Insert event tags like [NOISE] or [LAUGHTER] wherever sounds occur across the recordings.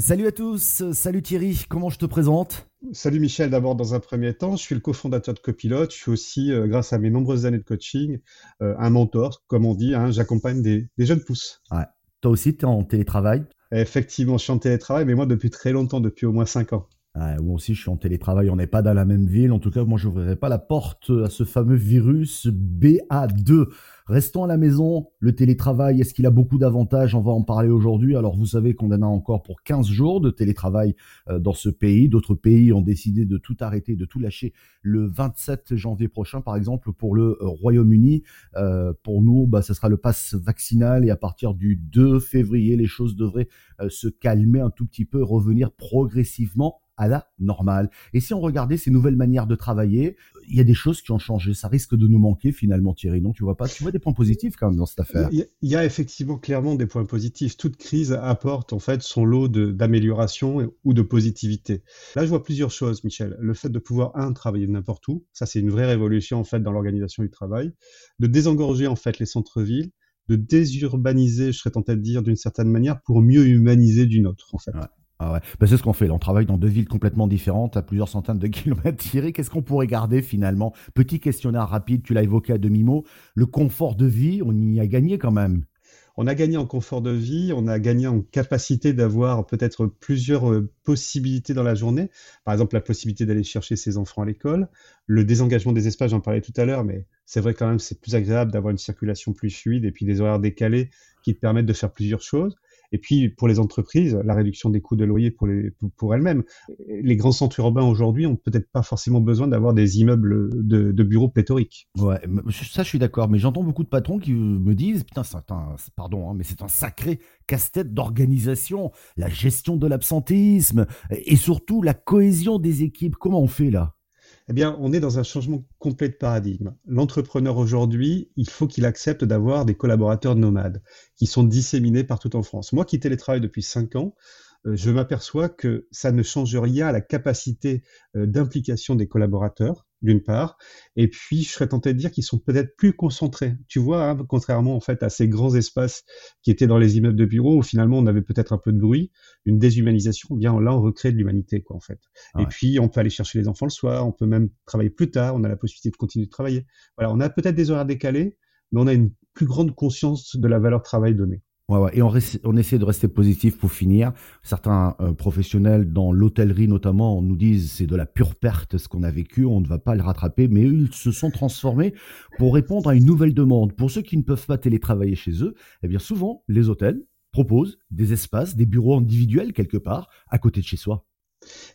Salut à tous, salut Thierry, comment je te présente? Salut Michel, d'abord dans un premier temps, je suis le cofondateur de Copilote, je suis aussi, euh, grâce à mes nombreuses années de coaching, euh, un mentor, comme on dit, hein, j'accompagne des, jeunes pousses. Ouais. Toi aussi, tu es en télétravail? Effectivement, je suis en télétravail, mais moi depuis très longtemps, depuis au moins 5 ans. Moi aussi, je suis en télétravail. On n'est pas dans la même ville. En tout cas, moi, je n'ouvrirai pas la porte à ce fameux virus BA2. Restons à la maison, le télétravail, est-ce qu'il a beaucoup d'avantages? On va en parler aujourd'hui. Alors vous savez qu'on en a encore pour 15 jours de télétravail euh, dans ce pays. D'autres pays ont décidé de tout arrêter, de tout lâcher le 27 janvier prochain, par exemple pour le euh, Royaume-Uni. Euh, pour nous, bah, ce sera le pass vaccinal et à partir du 2 février, les choses devraient se calmer un tout petit peu, revenir progressivement à la normale. Et si on regardait ces nouvelles manières de travailler, il y a des choses qui ont changé. Ça risque de nous manquer finalement, Thierry. Non, tu vois pas? Tu vois des points positifs quand même dans cette affaire? Il y a effectivement clairement des points positifs. Toute crise apporte en fait son lot d'amélioration ou de positivité. Là, je vois plusieurs choses, Michel. Le fait de pouvoir un travailler n'importe où, ça c'est une vraie révolution en fait dans l'organisation du travail, de désengorger en fait les centres-villes de désurbaniser, je serais tenté de dire d'une certaine manière, pour mieux humaniser d'une autre, en fait. Ah. Ben, c'est ce qu'on fait. on travaille dans deux villes complètement différentes, à plusieurs centaines de [LAUGHS] kilomètres tirés. Qu'est-ce qu'on pourrait garder finalement? Petit questionnaire rapide, tu l'as évoqué à demi-mot. Le confort de vie, on y a gagné quand même. On a gagné en confort de vie, on a gagné en capacité d'avoir peut-être plusieurs euh, possibilités dans la journée. Par exemple, la possibilité d'aller chercher ses enfants à l'école, le désengagement des espaces, j'en parlais tout à l'heure, mais c'est vrai quand même, c'est plus agréable d'avoir une circulation plus fluide et puis des horaires décalés qui te permettent de faire plusieurs choses. Et puis pour les entreprises, la réduction des coûts de loyer pour, les, pour elles-mêmes. Les grands centres urbains aujourd'hui ont peut-être pas forcément besoin d'avoir des immeubles de, bureaux pléthoriques. Ouais, ça je suis d'accord, mais j'entends beaucoup de patrons qui me disent, putain, c'est un, pardon, hein, mais c'est un sacré casse-tête d'organisation, la gestion de l'absentéisme et surtout la cohésion des équipes. Comment on fait là? Eh bien, on est dans un changement complet de paradigme. L'entrepreneur aujourd'hui, il faut qu'il accepte d'avoir des collaborateurs nomades qui sont disséminés partout en France. Moi qui télétravaille depuis cinq ans, euh, je m'aperçois que ça ne change rien à la capacité euh, d'implication des collaborateurs d'une part, et puis je serais tenté de dire qu'ils sont peut-être plus concentrés. Tu vois, hein, contrairement en fait à ces grands espaces qui étaient dans les immeubles de bureaux où finalement on avait peut-être un peu de bruit, une déshumanisation. Bien là, on recrée de l'humanité quoi en fait. Et puis on peut aller chercher les enfants le soir, on peut même travailler plus tard, on a la possibilité de continuer de travailler. Voilà, on a peut-être des horaires décalés, mais on a une plus grande conscience de la valeur travail donnée. Et on, essaie de rester positif pour finir. Certains euh, professionnels dans l'hôtellerie notamment nous disent c'est de la pure perte ce qu'on a vécu, on ne va pas le rattraper, mais ils se sont transformés pour répondre à une nouvelle demande. Pour ceux qui ne peuvent pas télétravailler chez eux, eh bien souvent les hôtels proposent des espaces, des bureaux individuels quelque part à côté de chez soi.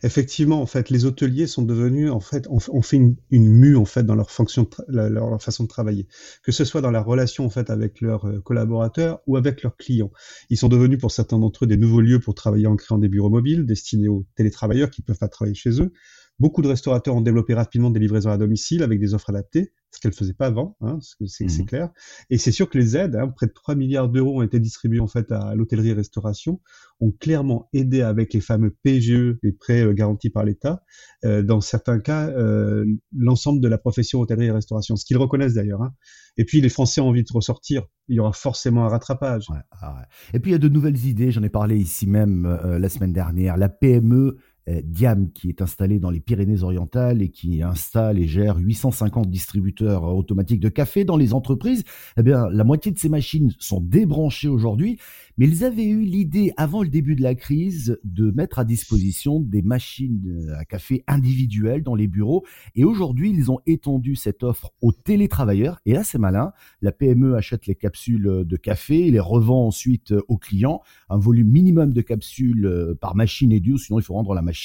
Effectivement, en fait, les hôteliers sont devenus, en fait, on, fait une, mue en fait dans leur fonction, leur, façon de travailler, que ce soit dans la relation en fait avec leurs euh, collaborateurs ou avec leurs clients. Ils sont devenus pour certains d'entre eux des nouveaux lieux pour travailler en créant des bureaux mobiles destinés aux télétravailleurs qui peuvent pas travailler chez eux. Beaucoup de restaurateurs ont développé rapidement des livraisons à domicile avec des offres adaptées, ce qu'elles ne faisaient pas avant, hein, c'est mmh clair. Et c'est sûr que les aides, hein, près de 3 milliards d'euros ont été distribués en fait à l'hôtellerie et restauration, ont clairement aidé avec les fameux PGE, les prêts euh, garantis par l'État, euh, dans certains cas, euh, l'ensemble de la profession hôtellerie et restauration, ce qu'ils reconnaissent d'ailleurs. Hein. Et puis les Français ont envie de ressortir, il y aura forcément un rattrapage. Ah et puis il y a de nouvelles idées, j'en ai parlé ici même la semaine dernière, la PME Diam qui est installé dans les Pyrénées-Orientales et qui installe et gère 850 distributeurs automatiques de café dans les entreprises, eh bien, la moitié de ces machines sont débranchées aujourd'hui, mais ils avaient eu l'idée avant le début de la crise de mettre à disposition des machines à café individuelles dans les bureaux. Et aujourd'hui, ils ont étendu cette offre aux télétravailleurs. Et là, c'est malin. La PME achète les capsules de café et les revend ensuite aux clients, un volume minimum de capsules par machine est dû, sinon il faut rendre la machine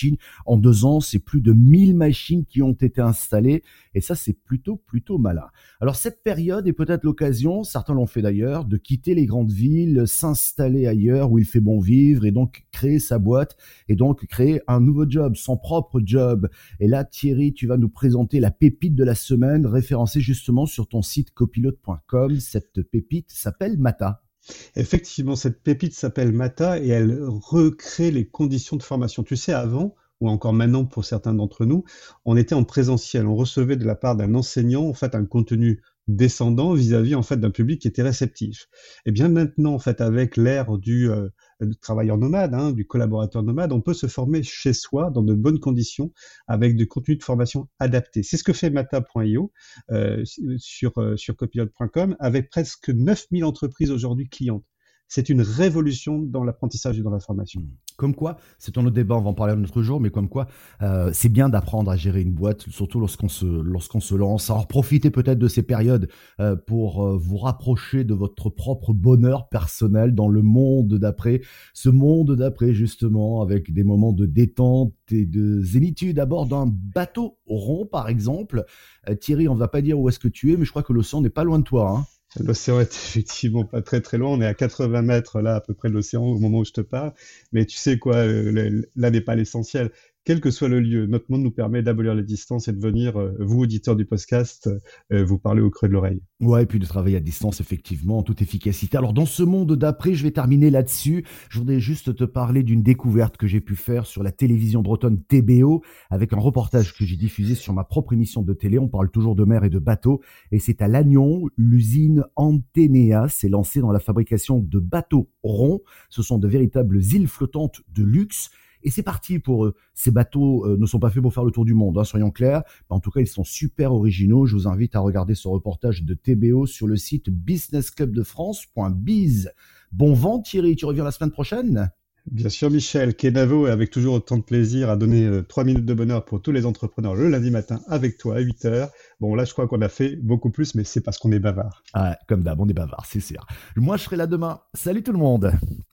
en deux ans, c'est plus de 1000 machines qui ont été installées et ça, c'est plutôt, plutôt malin. Alors cette période est peut-être l'occasion, certains l'ont fait d'ailleurs, de quitter les grandes villes, s'installer ailleurs où il fait bon vivre et donc créer sa boîte et donc créer un nouveau job, son propre job. Et là, Thierry, tu vas nous présenter la pépite de la semaine référencée justement sur ton site copilote.com. Cette pépite s'appelle Mata. Effectivement, cette pépite s'appelle Mata et elle recrée les conditions de formation. Tu sais, avant, ou encore maintenant pour certains d'entre nous, on était en présentiel. On recevait de la part d'un enseignant, en fait, un contenu descendant vis-à-vis en fait d'un public qui était réceptif. Et bien maintenant en fait avec l'ère du euh, du travailleur nomade, hein, du collaborateur nomade, on peut se former chez soi dans de bonnes conditions avec des contenus de formation adaptés. C'est ce que fait Mata.io euh, sur, euh, sur copilot.com avec presque 9000 entreprises aujourd'hui clientes c'est une révolution dans l'apprentissage et dans la formation. Hmm. Comme quoi, c'est un autre débat, on va en parler un autre jour, mais comme quoi, euh, c'est bien d'apprendre à gérer une boîte, surtout lorsqu'on se, se lance. Alors profitez peut-être de ces périodes euh, pour euh, vous rapprocher de votre propre bonheur personnel dans le monde d'après. Ce monde d'après, justement, avec des moments de détente et de zénitude à bord d'un bateau rond, par exemple. Thierry, on ne va pas dire où est-ce que tu es, mais je crois que l'océan n'est pas loin de toi. Hein. L'océan est [LAUGHS] effectivement pas très très loin. On est à 80 mètres là à peu près de l'océan au moment où je te parle. Mais tu sais quoi, là n'est pas l'essentiel quel que soit le lieu, notre monde nous permet d'abolir les distances et de venir, euh, vous, auditeurs du podcast, euh, vous parler au creux de l'oreille. Ouais, et puis de travailler à distance, effectivement, en toute efficacité. Alors, dans ce monde d'après, je vais terminer là-dessus. Je voudrais juste te parler d'une découverte que j'ai pu faire sur la télévision bretonne TBO, avec un reportage que j'ai diffusé sur ma propre émission de télé. On parle toujours de mer et de bateaux. Et c'est à Lannion, l'usine Antenea s'est lancée dans la fabrication de bateaux ronds. Ce sont de véritables îles flottantes de luxe et c'est parti pour eux. Ces bateaux euh, ne sont pas faits pour faire le tour du monde, hein, soyons clairs. en tout cas, ils sont super originaux. Je vous invite à regarder ce reportage de TBO sur le site businessclubdefrance.biz. Bon vent Thierry, tu reviens la semaine prochaine? Bien sûr, Michel. Kenavo, avec toujours autant de plaisir à donner euh, trois minutes de bonheur pour tous les entrepreneurs le lundi matin avec toi à 8 heures. Bon, là, je crois qu'on a fait beaucoup plus, mais c'est parce qu'on est bavard. Ah, comme d'hab, on est bavard, c'est sûr. Moi, je serai là demain. Salut tout le monde.